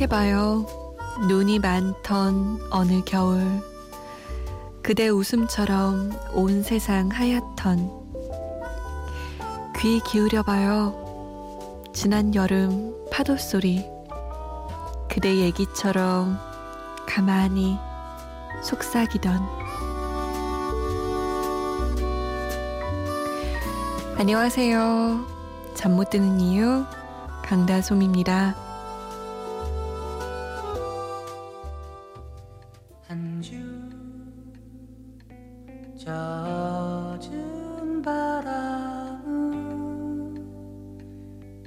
생각해봐요. 눈이 많던 어느 겨울. 그대 웃음처럼 온 세상 하얗던. 귀 기울여봐요. 지난 여름 파도 소리. 그대 얘기처럼 가만히 속삭이던. 안녕하세요. 잠 못 드는 이유 강다솜입니다. 바람은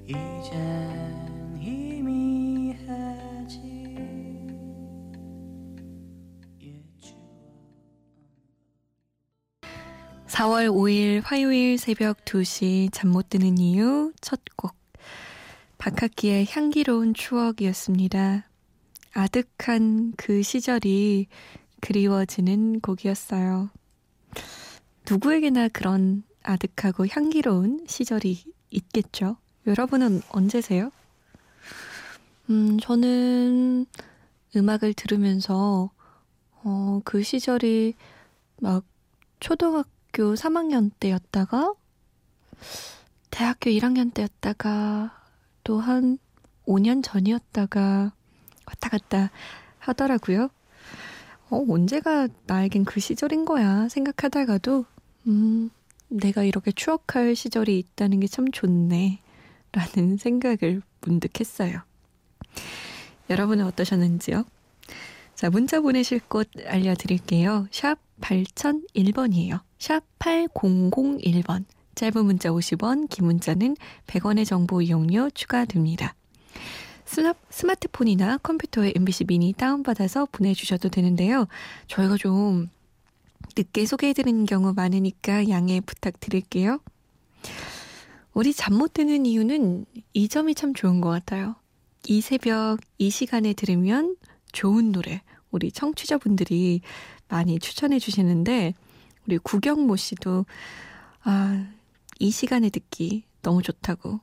이젠 희미해지 4월 5일 화요일 새벽 2시 잠 못 드는 이유 첫 곡. 박학기의 향기로운 추억이었습니다. 아득한 그 시절이 그리워지는 곡이었어요. 누구에게나 그런 아득하고 향기로운 시절이 있겠죠. 여러분은 언제세요? 음, 저는 음악을 들으면서, 어, 그 시절이 막 초등학교 3학년 때였다가, 대학교 1학년 때였다가, 또 한 5년 전이었다가 왔다 갔다 하더라고요. 어, 언제가 나에겐 그 시절인 거야 생각하다가도, 음, 내가 이렇게 추억할 시절이 있다는 게 참 좋네. 라는 생각을 문득 했어요. 여러분은 어떠셨는지요? 자, 문자 보내실 곳 알려드릴게요. 샵 8001번이에요. 샵 8001번. 짧은 문자 50원, 긴 문자는 100원의 정보 이용료 추가됩니다. 스마트폰이나 컴퓨터에 MBC 미니 다운받아서 보내주셔도 되는데요. 저희가 좀 늦게 소개해드리는 경우 많으니까 양해 부탁드릴게요. 우리 잠 못 드는 이유는 이 점이 참 좋은 것 같아요. 이 새벽 이 시간에 들으면 좋은 노래 우리 청취자분들이 많이 추천해 주시는데 우리 구경모 씨도 아, 이 시간에 듣기 너무 좋다고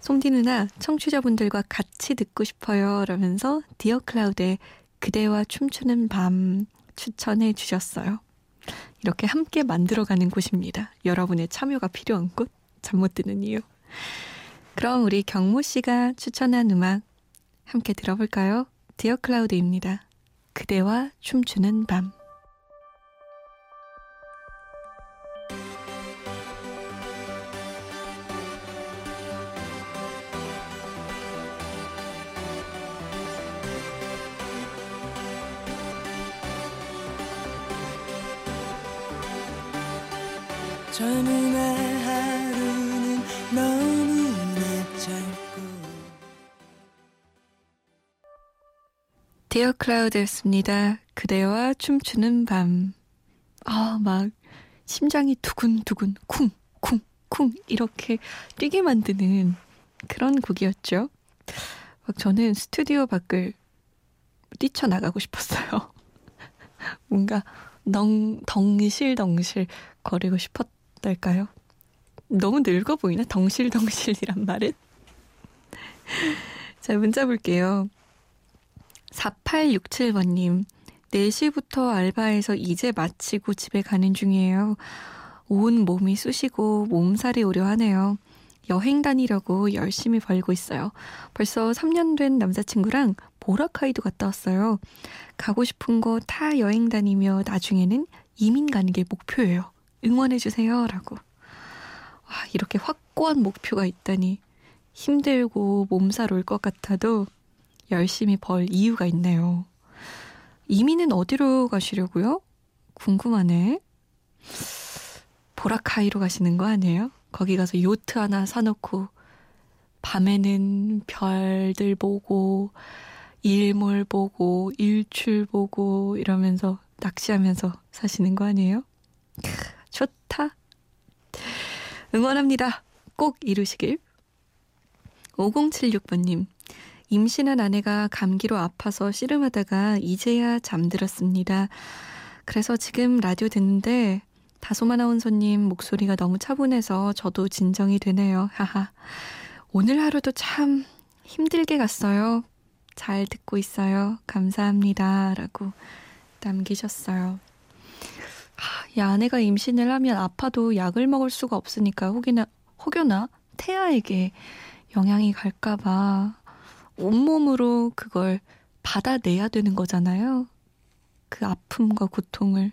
송디 누나 청취자분들과 같이 듣고 싶어요 라면서 디어 클라우드의 그대와 춤추는 밤 추천해 주셨어요. 이렇게 함께 만들어가는 곳입니다. 여러분의 참여가 필요한 곳, 잠 못 드는 이유. 그럼 우리 경모 씨가 추천한 음악 함께 들어볼까요? 디어 클라우드입니다. 그대와 춤추는 밤. 디어 클라우드였습니다. 그대와 춤추는 밤. 아, 막 심장이 두근두근 쿵쿵쿵 이렇게 뛰게 만드는 그런 곡이었죠. 막 저는 스튜디오 밖을 뛰쳐나가고 싶었어요. 뭔가 덩, 덩실덩실 거리고 싶었 어떨까요? 너무 늙어 보이나? 덩실덩실이란 말은? 자, 문자 볼게요. 4867번님, 4시부터 알바해서 이제 마치고 집에 가는 중이에요. 온 몸이 쑤시고 몸살이 오려 하네요. 여행 다니려고 열심히 벌고 있어요. 벌써 3년 된 남자친구랑 보라카이도 갔다 왔어요. 가고 싶은 곳다 여행 다니며 나중에는 이민 가는 게 목표예요. 응원해주세요. 라고. 와, 이렇게 확고한 목표가 있다니 힘들고 몸살 올 것 같아도 열심히 벌 이유가 있네요. 이민은 어디로 가시려고요? 궁금하네. 보라카이로 가시는 거 아니에요? 거기 가서 요트 하나 사놓고 밤에는 별들 보고 일몰 보고 일출 보고 이러면서 낚시하면서 사시는 거 아니에요? 좋다. 응원합니다. 꼭 이루시길. 5076번님. 임신한 아내가 감기로 아파서 씨름하다가 이제야 잠들었습니다. 그래서 지금 라디오 듣는데 다솜 아나운서님 목소리가 너무 차분해서 저도 진정이 되네요. 하하. 오늘 하루도 참 힘들게 갔어요. 잘 듣고 있어요. 감사합니다. 라고 남기셨어요. 이 아내가 임신을 하면 아파도 약을 먹을 수가 없으니까 혹이나, 혹여나 태아에게 영향이 갈까봐 온몸으로 그걸 받아내야 되는 거잖아요. 그 아픔과 고통을.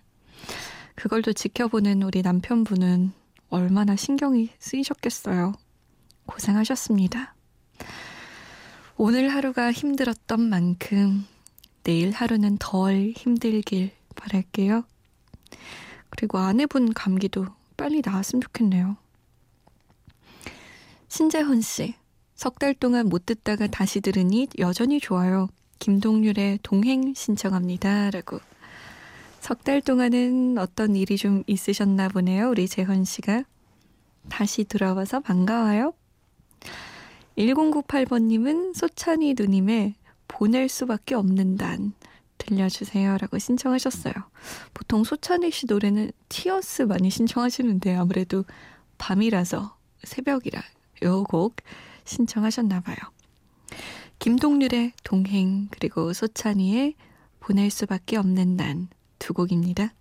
그걸 또 지켜보는 우리 남편분은 얼마나 신경이 쓰이셨겠어요. 고생하셨습니다. 오늘 하루가 힘들었던 만큼 내일 하루는 덜 힘들길 바랄게요. 그리고 아내분 감기도 빨리 나았으면 좋겠네요. 신재헌 씨, 석 달 동안 못 듣다가 다시 들으니 여전히 좋아요. 김동률의 동행 신청합니다. 라고. 석 달 동안은 어떤 일이 좀 있으셨나 보네요. 우리 재헌 씨가. 다시 들어와서 반가워요. 1098번님은 소찬이 누님의 보낼 수밖에 없는 단 들려주세요. 라고 신청하셨어요. 보통 소찬희 씨 노래는 티어스 많이 신청하시는데 아무래도 밤이라서 새벽이라 요 곡 신청하셨나 봐요. 김동률의 동행 그리고 소찬이의 보낼 수밖에 없는 난 두 곡입니다.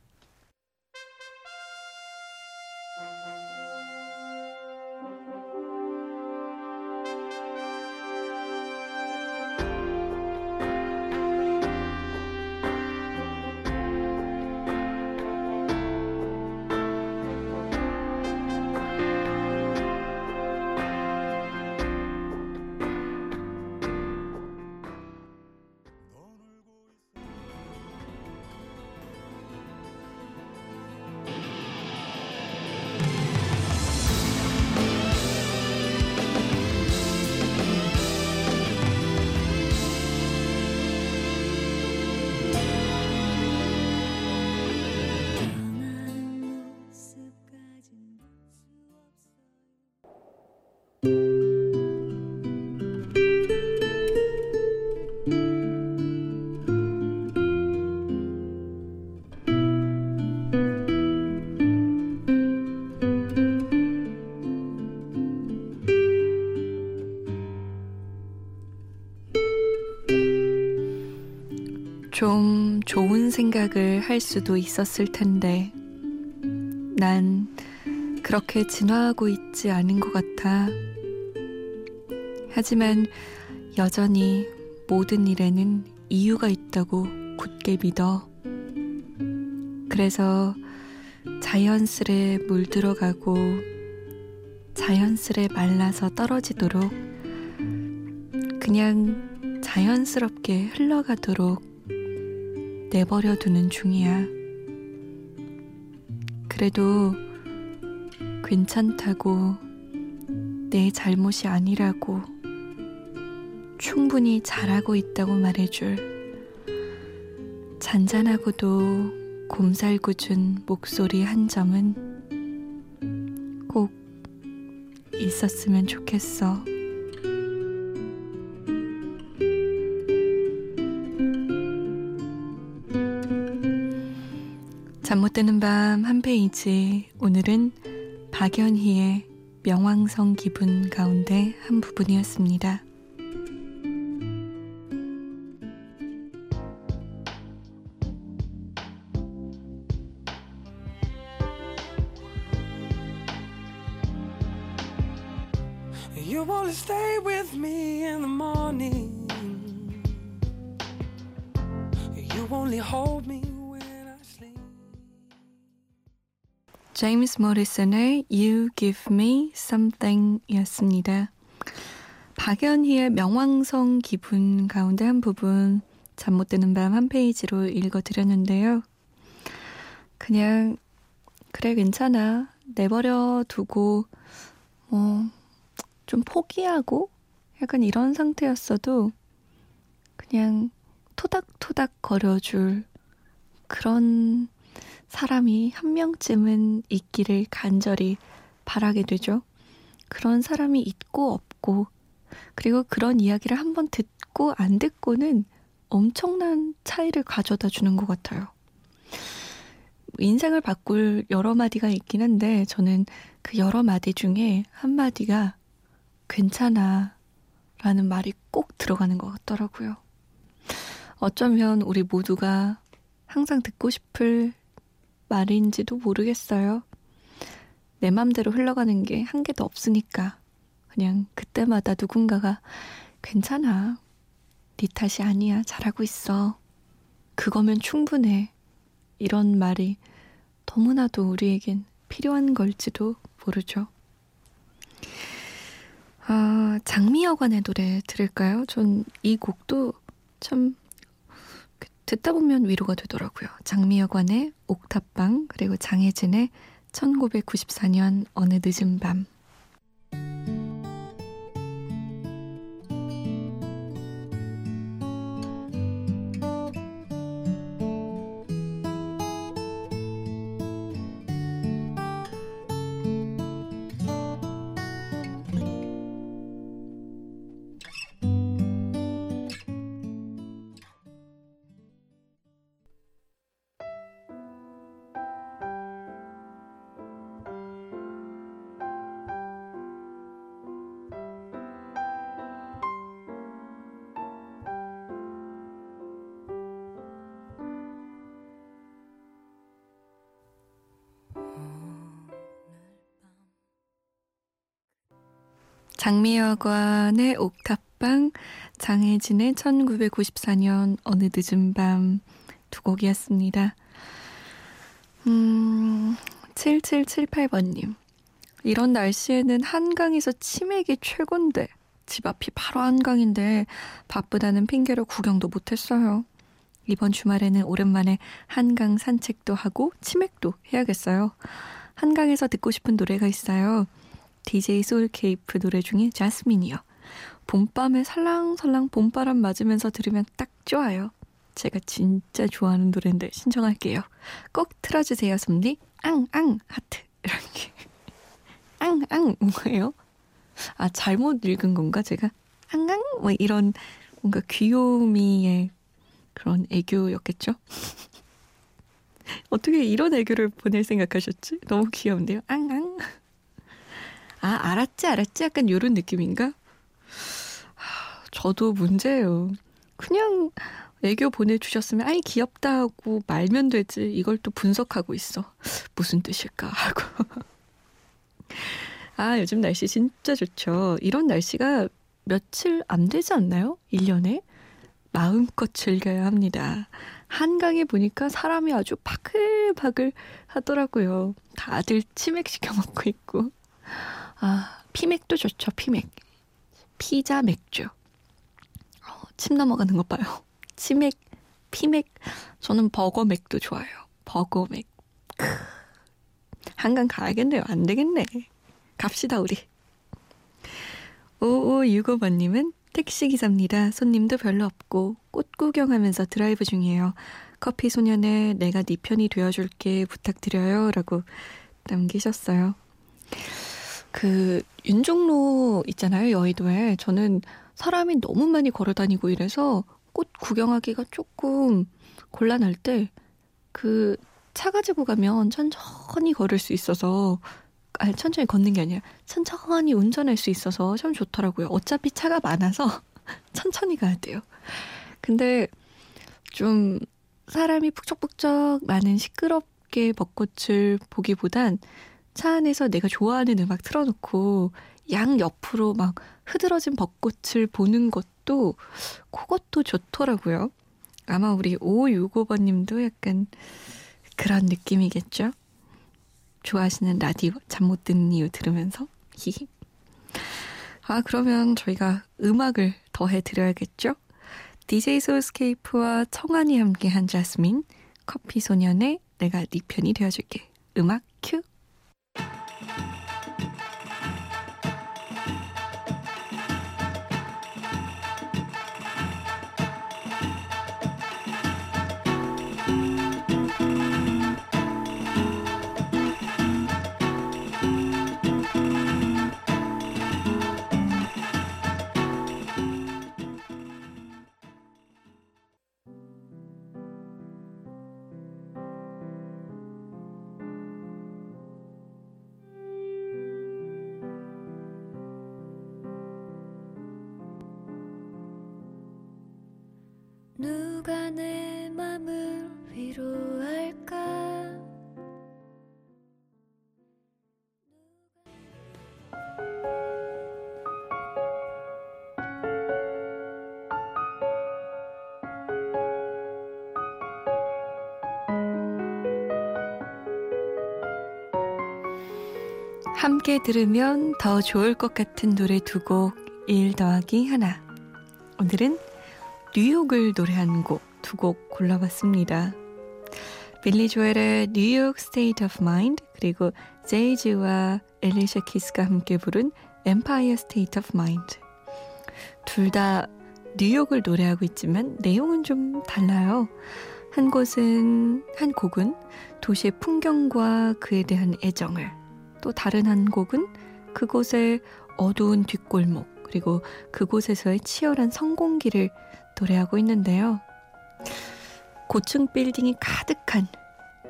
생각을 할 수도 있었을 텐데, 난 그렇게 진화하고 있지 않은 것 같아. 하지만 여전히 모든 일에는 이유가 있다고 굳게 믿어. 그래서 자연스레 물들어가고 자연스레 말라서 떨어지도록 그냥 자연스럽게 흘러가도록 내버려 두는 중이야. 그래도 괜찮다고 내 잘못이 아니라고 충분히 잘하고 있다고 말해줄 잔잔하고도 곰살궂은 목소리 한 점은 꼭 있었으면 좋겠어. 잠 못 드는 밤 한 페이지. 오늘은 박연희의 명왕성 기분 가운데 한 부분이었습니다. You wanna stay with me in the morning. You only hold me. 제임스 모리슨의 You Give Me Something 이었습니다. 박연희의 명왕성 기분 가운데 한 부분 잠 못 드는 밤 한 페이지로 읽어드렸는데요. 그냥 그래 괜찮아 내버려 두고 뭐 좀 포기하고 약간 이런 상태였어도 그냥 토닥토닥 거려줄 그런 사람이 한 명쯤은 있기를 간절히 바라게 되죠. 그런 사람이 있고 없고, 그리고 그런 이야기를 한번 듣고 안 듣고는 엄청난 차이를 가져다 주는 것 같아요. 인생을 바꿀 여러 마디가 있긴 한데, 저는 그 여러 마디 중에 한 마디가 괜찮아 라는 말이 꼭 들어가는 것 같더라고요. 어쩌면 우리 모두가 항상 듣고 싶을 말인지도 모르겠어요. 내 맘대로 흘러가는 게 한 개도 없으니까 그냥 그때마다 누군가가 괜찮아. 네 탓이 아니야. 잘하고 있어. 그거면 충분해. 이런 말이 너무나도 우리에겐 필요한 걸지도 모르죠. 아, 장미여관의 노래 들을까요? 전 이 곡도 참 듣다 보면 위로가 되더라고요. 장미여관의 옥탑방 그리고 장혜진의 1994년 어느 늦은 밤 장미여관의 옥탑방, 장혜진의 1994년 어느 늦은 밤 두 곡이었습니다. 음, 7778번님. 이런 날씨에는 한강에서 치맥이 최곤데, 집 앞이 바로 한강인데, 바쁘다는 핑계로 구경도 못했어요. 이번 주말에는 오랜만에 한강 산책도 하고 치맥도 해야겠어요. 한강에서 듣고 싶은 노래가 있어요. DJ 소울 케이프 노래 중에 자스민이요. 봄밤에 살랑살랑 봄바람 맞으면서 들으면 딱 좋아요. 제가 진짜 좋아하는 노래인데 신청할게요. 꼭 틀어주세요, 솜니. 앙앙 하트 이렇게. 앙앙 뭐예요? 아 잘못 읽은 건가 제가? 앙앙 뭐 이런 뭔가 귀요미의 그런 애교였겠죠? 어떻게 이런 애교를 보낼 생각하셨지? 너무 귀여운데요. 앙앙. 아, 알았지, 알았지? 약간 요런 느낌인가? 저도 문제예요. 그냥 애교 보내주셨으면, 아이, 귀엽다 하고 말면 되지. 이걸 또 분석하고 있어. 무슨 뜻일까? 하고. 아, 요즘 날씨 진짜 좋죠. 이런 날씨가 며칠 안 되지 않나요? 1년에? 마음껏 즐겨야 합니다. 한강에 보니까 사람이 아주 바글바글 하더라고요. 다들 치맥 시켜 먹고 있고. 아, 피맥도 좋죠, 피맥. 피자 맥주. 어, 침 넘어가는 것 봐요. 치맥, 피맥. 저는 버거 맥도 좋아요. 버거 맥. 크. 한강 가야겠네요. 안 되겠네. 갑시다, 우리. 5565번님은 택시기사입니다. 손님도 별로 없고 꽃 구경하면서 드라이브 중이에요. 커피 소년에 내가 네 편이 되어줄게 부탁드려요. 라고 남기셨어요. 그 윤종로 있잖아요 여의도에 저는 사람이 너무 많이 걸어다니고 이래서 꽃 구경하기가 조금 곤란할 때 그 차 가지고 가면 천천히 걸을 수 있어서 아니 천천히 걷는 게 아니라 천천히 운전할 수 있어서 참 좋더라고요. 어차피 차가 많아서 천천히 가야 돼요. 근데 좀 사람이 북적북적 많은 시끄럽게 벚꽃을 보기보단 차 안에서 내가 좋아하는 음악 틀어놓고 양 옆으로 막 흐드러진 벚꽃을 보는 것도 그것도 좋더라고요. 아마 우리 5565번님도 약간 그런 느낌이겠죠? 좋아하시는 라디오 잠 못 듣는 이유 들으면서 히히. 아 그러면 저희가 음악을 더 해 드려야겠죠? DJ 소스케이프와 청한이 함께한 자스민 커피 소년의 내가 네 편이 되어줄게 음악 큐 함께 들으면 더 좋을 것 같은 노래 두 곡, 1 더하기 하나. 오늘은 뉴욕을 노래한 곡 두 곡 골라봤습니다. 빌리 조엘의 New York State of Mind 그리고 제이지와 엘리샤 키스가 함께 부른 Empire State of Mind 둘 다 뉴욕을 노래하고 있지만 내용은 좀 달라요. 한 곳은 한 곡은 도시의 풍경과 그에 대한 애정을 또 다른 한 곡은 그곳의 어두운 뒷골목 그리고 그곳에서의 치열한 성공기를 노래하고 있는데요. 고층 빌딩이 가득한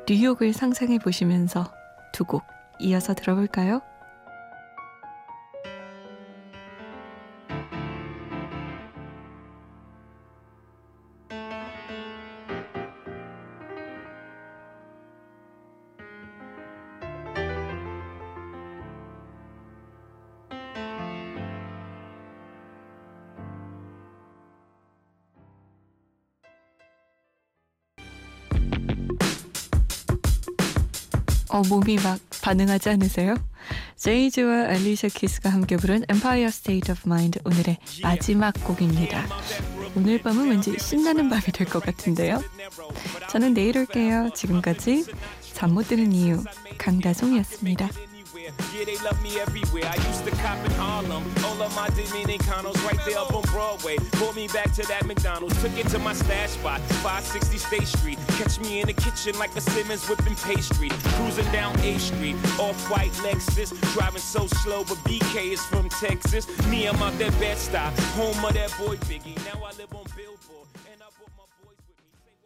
뉴욕을 상상해 보시면서 두 곡 이어서 들어볼까요? 어, 몸이 막 반응하지 않으세요? 제이즈와 알리샤 키스가 함께 부른 Empire State of Mind 오늘의 마지막 곡입니다. 오늘 밤은 왠지 신나는 밤이 될 것 같은데요. 저는 내일 올게요. 지금까지 잠 못 드는 이유 강다송이었습니다. Yeah, they love me everywhere. I used to cop in Harlem. All of my Dominicanos right there up on Broadway. Pulled me back to that McDonald's. Took it to my stash spot, 560 State Street. Catch me in the kitchen like a Simmons whipping pastry. Cruising down A Street, off white Lexus. Driving so slow, but BK is from Texas. Me, I'm out that bed stop, home of that boy Biggie. Now I live on Billboard.